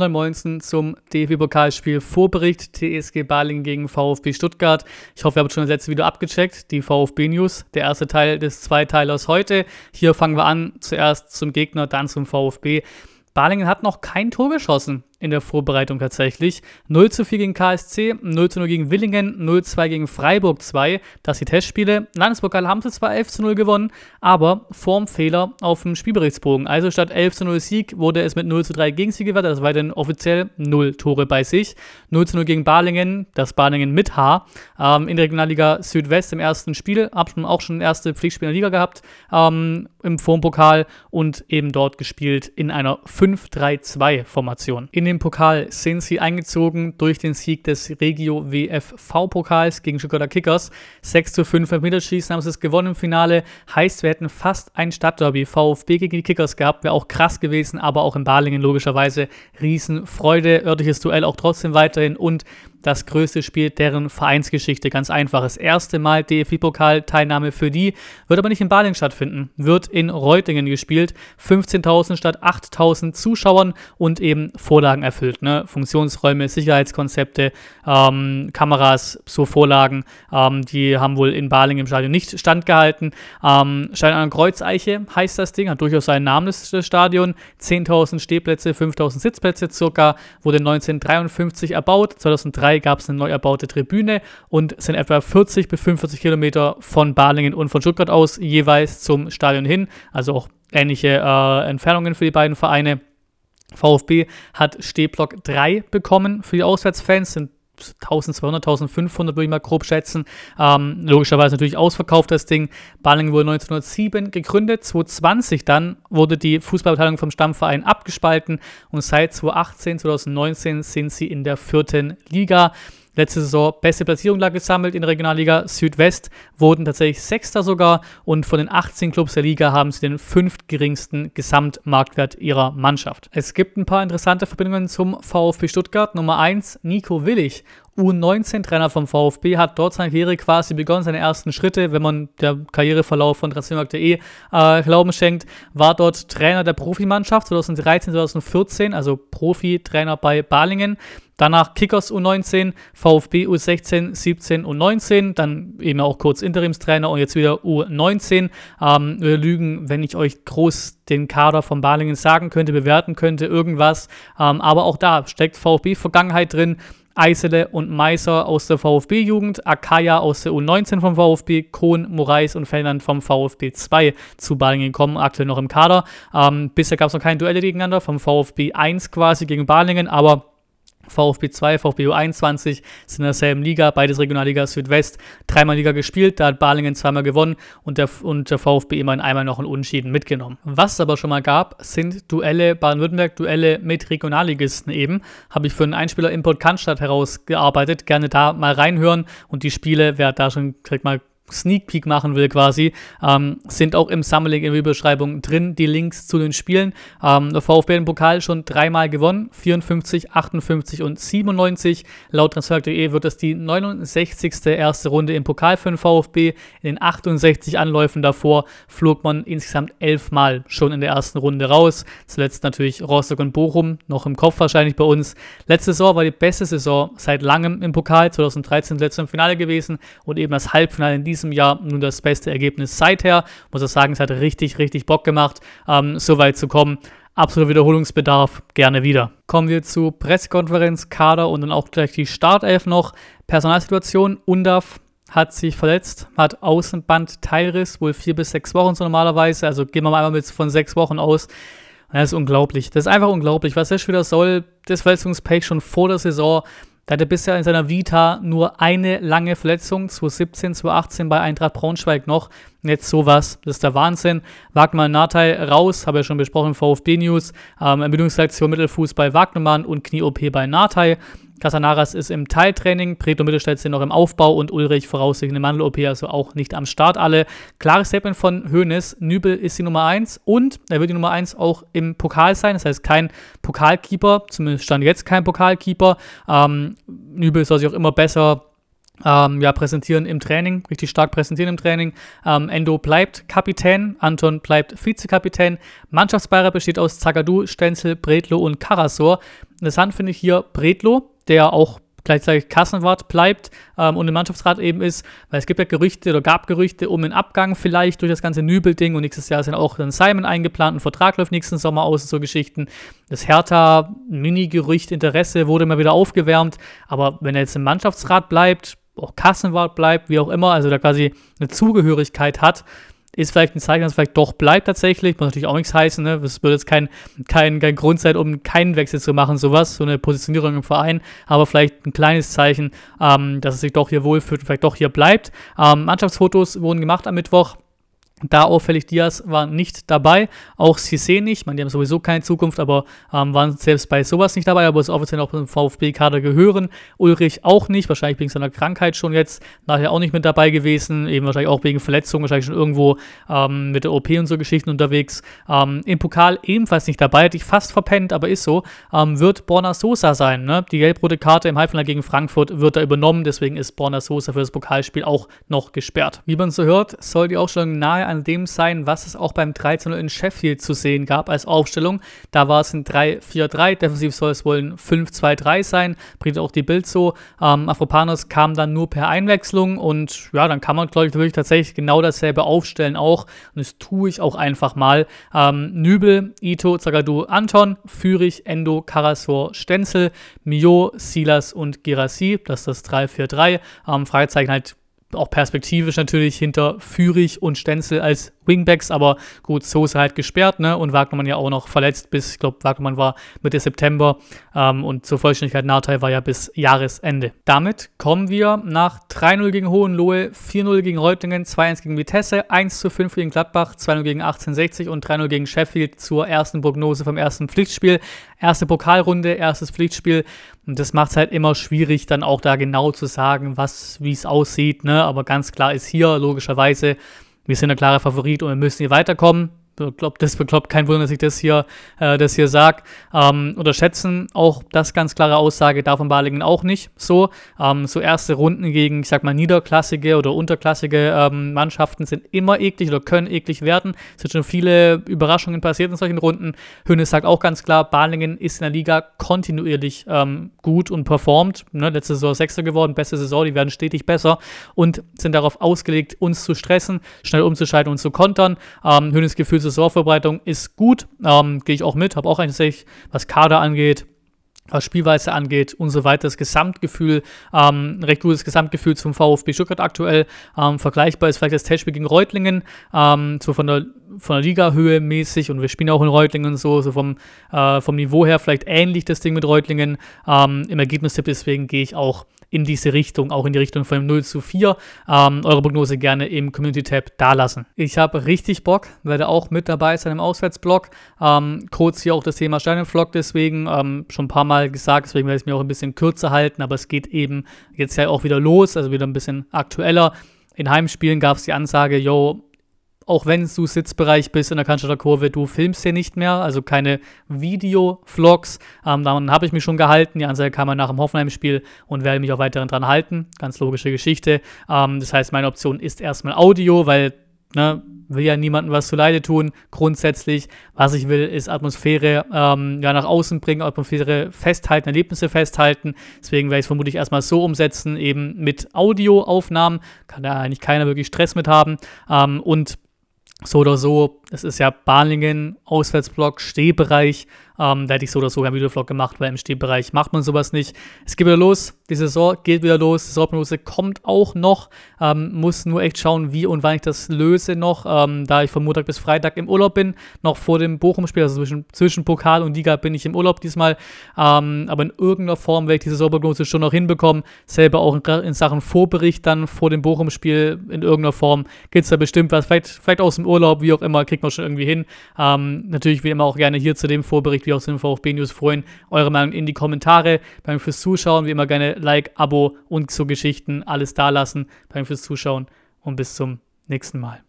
und dann Moinsen zum DFB-Pokalspiel Vorbericht TSG Balingen gegen VfB Stuttgart. Ich hoffe, ihr habt schon das letzte Video abgecheckt, die VfB-News, der erste Teil des Zweiteilers heute. Hier fangen wir an, zuerst zum Gegner, dann zum VfB. Balingen hat noch kein Tor geschossen in der Vorbereitung tatsächlich. 0 zu 4 gegen KSC, 0 zu 0 gegen Willingen, 0 zu 2 gegen Freiburg 2. Das die Testspiele. Landespokal haben sie zwar 11 zu 0 gewonnen, aber Formfehler auf dem Spielberichtsbogen. Also statt 11 zu 0 Sieg wurde es mit 0 zu 3 gegen sie gewertet. Das war dann offiziell 0 Tore bei sich. 0 zu 0 gegen Balingen, das Balingen mit H. Ähm, in der Regionalliga Südwest im ersten Spiel. Haben auch schon erste Pflichtspiel in der Liga gehabt ähm, im Formpokal und eben dort gespielt in einer 5-3-2-Formation. In den Pokal sind sie eingezogen durch den Sieg des Regio WFV-Pokals gegen Stuttgarter Kickers. 6 zu 5 im Meterschießen haben sie es gewonnen im Finale. Heißt, wir hätten fast ein Stadtderby VfB gegen die Kickers gehabt. Wäre auch krass gewesen, aber auch in Balingen logischerweise Riesenfreude. Örtliches Duell auch trotzdem weiterhin und das größte Spiel deren Vereinsgeschichte. Ganz einfach. Das erste Mal DFB-Pokal-Teilnahme für die. Wird aber nicht in Baling stattfinden. Wird in Reutingen gespielt. 15.000 statt 8.000 Zuschauern und eben Vorlagen erfüllt. Ne? Funktionsräume, Sicherheitskonzepte, ähm, Kameras, so Vorlagen. Ähm, die haben wohl in Baling im Stadion nicht standgehalten. Ähm, Stadion an Kreuzeiche heißt das Ding. Hat durchaus seinen Namen, das Stadion. 10.000 Stehplätze, 5.000 Sitzplätze circa. Wurde 1953 erbaut. 2003 2003 gab es eine neu erbaute Tribüne und sind etwa 40 bis 45 Kilometer von Balingen und von Stuttgart aus jeweils zum Stadion hin. Also auch ähnliche äh, Entfernungen für die beiden Vereine. VfB hat Stehblock 3 bekommen für die Auswärtsfans, sind 1200, 1500 würde ich mal grob schätzen. Ähm, logischerweise natürlich ausverkauft das Ding. Balingen wurde 1907 gegründet. 2020 dann wurde die Fußballabteilung vom Stammverein abgespalten und seit 2018, 2019 sind sie in der vierten Liga. Letzte Saison beste Platzierung lag gesammelt in der Regionalliga Südwest, wurden tatsächlich Sechster sogar und von den 18 Clubs der Liga haben sie den fünftgeringsten Gesamtmarktwert ihrer Mannschaft. Es gibt ein paar interessante Verbindungen zum VfB Stuttgart. Nummer 1, Nico Willig, U19-Trainer vom VfB, hat dort seine Karriere quasi begonnen, seine ersten Schritte, wenn man der Karriereverlauf von Transfermarkt.de äh, Glauben schenkt, war dort Trainer der Profimannschaft 2013, 2014, also Profi-Trainer bei Balingen. Danach Kickers U19, VfB U16, 17 und 19, dann eben auch kurz Interimstrainer und jetzt wieder U19. Ähm, wir lügen, wenn ich euch groß den Kader von Balingen sagen könnte, bewerten könnte, irgendwas. Ähm, aber auch da steckt VfB-Vergangenheit drin. Eisele und Meiser aus der VfB-Jugend, Akaya aus der U19 vom VfB, Kohn, Moraes und Ferdinand vom VfB 2 zu Balingen kommen, aktuell noch im Kader. Ähm, bisher gab es noch keine Duelle gegeneinander, vom VfB 1 quasi gegen Balingen, aber VfB 2, VfB U21 sind in derselben Liga, beides Regionalliga Südwest, dreimal Liga gespielt, da hat Balingen zweimal gewonnen und der, und der VfB immerhin einmal noch einen Unschieden mitgenommen. Was es aber schon mal gab, sind Duelle, Baden-Württemberg-Duelle mit Regionalligisten eben. Habe ich für einen Einspieler Import Cannstatt herausgearbeitet. Gerne da mal reinhören und die Spiele, wer da schon direkt mal Sneak Peek machen will quasi, ähm, sind auch im Summerlink in der Beschreibung drin, die Links zu den Spielen. Ähm, der VfB im Pokal schon dreimal gewonnen, 54, 58 und 97. Laut Transfer.de wird das die 69. erste Runde im Pokal für den VfB. In den 68 Anläufen davor flog man insgesamt elfmal schon in der ersten Runde raus. Zuletzt natürlich Rostock und Bochum, noch im Kopf wahrscheinlich bei uns. Letzte Saison war die beste Saison seit langem im Pokal, 2013 letzte im Finale gewesen und eben das Halbfinale in diesem diesem Jahr nun das beste Ergebnis seither. Muss ich sagen, es hat richtig, richtig Bock gemacht, ähm, so weit zu kommen. Absoluter Wiederholungsbedarf, gerne wieder. Kommen wir zu Pressekonferenz, Kader und dann auch gleich die Startelf noch. Personalsituation, Undaf hat sich verletzt, hat Außenband-Teilriss, wohl vier bis sechs Wochen so normalerweise. Also gehen wir mal einmal mit von sechs Wochen aus. Das ist unglaublich. Das ist einfach unglaublich, was der Spieler soll. Das Verletzungspech schon vor der Saison. Da hat er bisher in seiner Vita nur eine lange Verletzung, 2017, 2018 bei Eintracht Braunschweig noch. Jetzt sowas, das ist der Wahnsinn. Wagner Natai raus, habe ich schon besprochen, VfB News. Ähm, Ermüdungsreaktion Mittelfuß bei Wagnermann und Knie-OP bei Natai. Casanaras ist im Teiltraining, Preto Mittelstädt sind noch im Aufbau und Ulrich voraussichtlich eine Mandel-OP, also auch nicht am Start alle. Klares Statement von Hoeneß, Nübel ist die Nummer 1 und er wird die Nummer 1 auch im Pokal sein, das heißt kein Pokalkeeper, zumindest stand jetzt kein Pokalkeeper. Ähm, Nübel soll sich auch immer besser ähm, ja, präsentieren im Training, richtig stark präsentieren im Training. Ähm, Endo bleibt Kapitän, Anton bleibt Vizekapitän. Mannschaftsbeirat besteht aus Zagadou, Stenzel, Bredlo und Karasor. Interessant finde ich hier Bredlo, der auch gleichzeitig Kassenwart bleibt ähm, und im Mannschaftsrat eben ist, weil es gibt ja Gerüchte oder gab Gerüchte um den Abgang vielleicht durch das ganze Nübel-Ding und nächstes Jahr ist dann auch dann Simon eingeplant, ein Vertrag läuft nächsten Sommer aus und so Geschichten. Das Hertha-Mini-Gerücht, Interesse wurde immer wieder aufgewärmt, aber wenn er jetzt im Mannschaftsrat bleibt, auch Kassenwart bleibt, wie auch immer, also da quasi eine Zugehörigkeit hat, ist vielleicht ein Zeichen, dass es vielleicht doch bleibt tatsächlich. Muss natürlich auch nichts heißen. Ne? Das würde jetzt kein, kein, kein Grund sein, um keinen Wechsel zu machen, sowas, so eine Positionierung im Verein. Aber vielleicht ein kleines Zeichen, ähm, dass es sich doch hier wohlfühlt und vielleicht doch hier bleibt. Ähm, Mannschaftsfotos wurden gemacht am Mittwoch. Da auffällig, Diaz war nicht dabei, auch Cissé nicht. Ich meine, die haben sowieso keine Zukunft, aber ähm, waren selbst bei sowas nicht dabei, aber ist offiziell auch im VfB-Kader gehören. Ulrich auch nicht, wahrscheinlich wegen seiner Krankheit schon jetzt, nachher auch nicht mit dabei gewesen, eben wahrscheinlich auch wegen Verletzungen, wahrscheinlich schon irgendwo ähm, mit der OP und so Geschichten unterwegs. Ähm, Im Pokal ebenfalls nicht dabei, hätte ich fast verpennt, aber ist so, ähm, wird Borna Sosa sein. Ne? Die gelb-rote Karte im Halbfinale gegen Frankfurt wird da übernommen, deswegen ist Borna Sosa für das Pokalspiel auch noch gesperrt. Wie man so hört, soll die Aufstellung nahe an dem sein, was es auch beim 13 in Sheffield zu sehen gab als Aufstellung. Da war es ein 3-4-3, defensiv soll es wohl ein 5-2-3 sein, bringt auch die Bild so. Ähm, Afropanos kam dann nur per Einwechslung und ja, dann kann man, glaube ich, wirklich tatsächlich genau dasselbe aufstellen auch. Und das tue ich auch einfach mal. Ähm, Nübel, Ito, Zagadou, Anton, Fürich, Endo, Karasor, Stenzel, Mio, Silas und Girassi. Das ist das 3-4-3. Ähm, Fragezeichen halt auch perspektivisch natürlich hinter Führig und Stenzel als Wingbacks, aber gut, Soße halt gesperrt, ne? Und Wagnermann ja auch noch verletzt bis, ich glaube, Wagnermann war Mitte September ähm, und zur Vollständigkeit Nahtei war ja bis Jahresende. Damit kommen wir nach 3-0 gegen Hohenlohe, 4-0 gegen Reutlingen, 2-1 gegen Vitesse, 1-5 gegen Gladbach, 2-0 gegen 1860 und 3-0 gegen Sheffield zur ersten Prognose vom ersten Pflichtspiel. Erste Pokalrunde, erstes Pflichtspiel. Und das macht es halt immer schwierig, dann auch da genau zu sagen, was, wie es aussieht, ne? Aber ganz klar ist hier logischerweise wir sind der klare Favorit und wir müssen hier weiterkommen glaub, das bekloppt kein Wunder, dass ich das hier, äh, hier sage. Ähm, unterschätzen auch das ganz klare Aussage davon Balingen auch nicht so. Ähm, so erste Runden gegen, ich sag mal, niederklassige oder unterklassige ähm, Mannschaften sind immer eklig oder können eklig werden. Es sind schon viele Überraschungen passiert in solchen Runden. Hönes sagt auch ganz klar, Balingen ist in der Liga kontinuierlich ähm, gut und performt. Ne, letzte Saison Sechster geworden, beste Saison, die werden stetig besser und sind darauf ausgelegt, uns zu stressen, schnell umzuschalten und zu kontern. Ähm, Hönes Gefühl Saisonvorbereitung ist gut, ähm, gehe ich auch mit, habe auch eigentlich, was Kader angeht, was Spielweise angeht und so weiter, das Gesamtgefühl, ähm, recht gutes Gesamtgefühl zum VfB Stuttgart aktuell. Ähm, vergleichbar ist vielleicht das Testspiel gegen Reutlingen, ähm, so von der, von der Liga-Höhe mäßig und wir spielen auch in Reutlingen so, so vom, äh, vom Niveau her vielleicht ähnlich das Ding mit Reutlingen. Ähm, Im Ergebnistipp deswegen gehe ich auch in diese Richtung, auch in die Richtung von 0 zu 4. Ähm, eure Prognose gerne im Community-Tab dalassen. Ich habe richtig Bock, werde auch mit dabei sein im Auswärtsblog. Ähm, kurz hier auch das Thema Steinenvlog deswegen, ähm, schon ein paar Mal gesagt, deswegen werde ich es mir auch ein bisschen kürzer halten, aber es geht eben jetzt ja auch wieder los, also wieder ein bisschen aktueller. In Heimspielen gab es die Ansage, yo, auch wenn du Sitzbereich bist in der Cannstatter du filmst hier nicht mehr, also keine Video-Vlogs. Ähm, daran habe ich mich schon gehalten. Die Ansage kam nach dem Hoffenheim-Spiel und werde mich auch weiterhin dran halten. Ganz logische Geschichte. Ähm, das heißt, meine Option ist erstmal Audio, weil ne, will ja niemandem was zuleide tun. Grundsätzlich, was ich will, ist Atmosphäre ähm, ja, nach außen bringen, Atmosphäre festhalten, Erlebnisse festhalten. Deswegen werde ich es vermutlich erstmal so umsetzen, eben mit Audioaufnahmen. Kann da eigentlich keiner wirklich Stress mit haben. Ähm, und so oder so, es ist ja Balingen, Auswärtsblock, Stehbereich. Ähm, da hätte ich so oder so einen Videovlog gemacht, weil im Stehbereich macht man sowas nicht. Es geht wieder los, die Saison geht wieder los, die Saisonprognose kommt auch noch. Ähm, muss nur echt schauen, wie und wann ich das löse noch, ähm, da ich von Montag bis Freitag im Urlaub bin, noch vor dem Bochum-Spiel, also zwischen, zwischen Pokal und Liga bin ich im Urlaub diesmal. Ähm, aber in irgendeiner Form werde ich die Saisonprognose schon noch hinbekommen. Selber auch in, in Sachen Vorbericht dann vor dem Bochum-Spiel in irgendeiner Form gibt es da bestimmt was, vielleicht, vielleicht aus dem Urlaub, wie auch immer, kriegt man schon irgendwie hin. Ähm, natürlich wie immer auch gerne hier zu dem Vorbericht auch zu den VfB News freuen. Eure Meinung in die Kommentare. Beim fürs Zuschauen, wie immer gerne Like, Abo und so Geschichten alles da lassen. Beim fürs Zuschauen und bis zum nächsten Mal.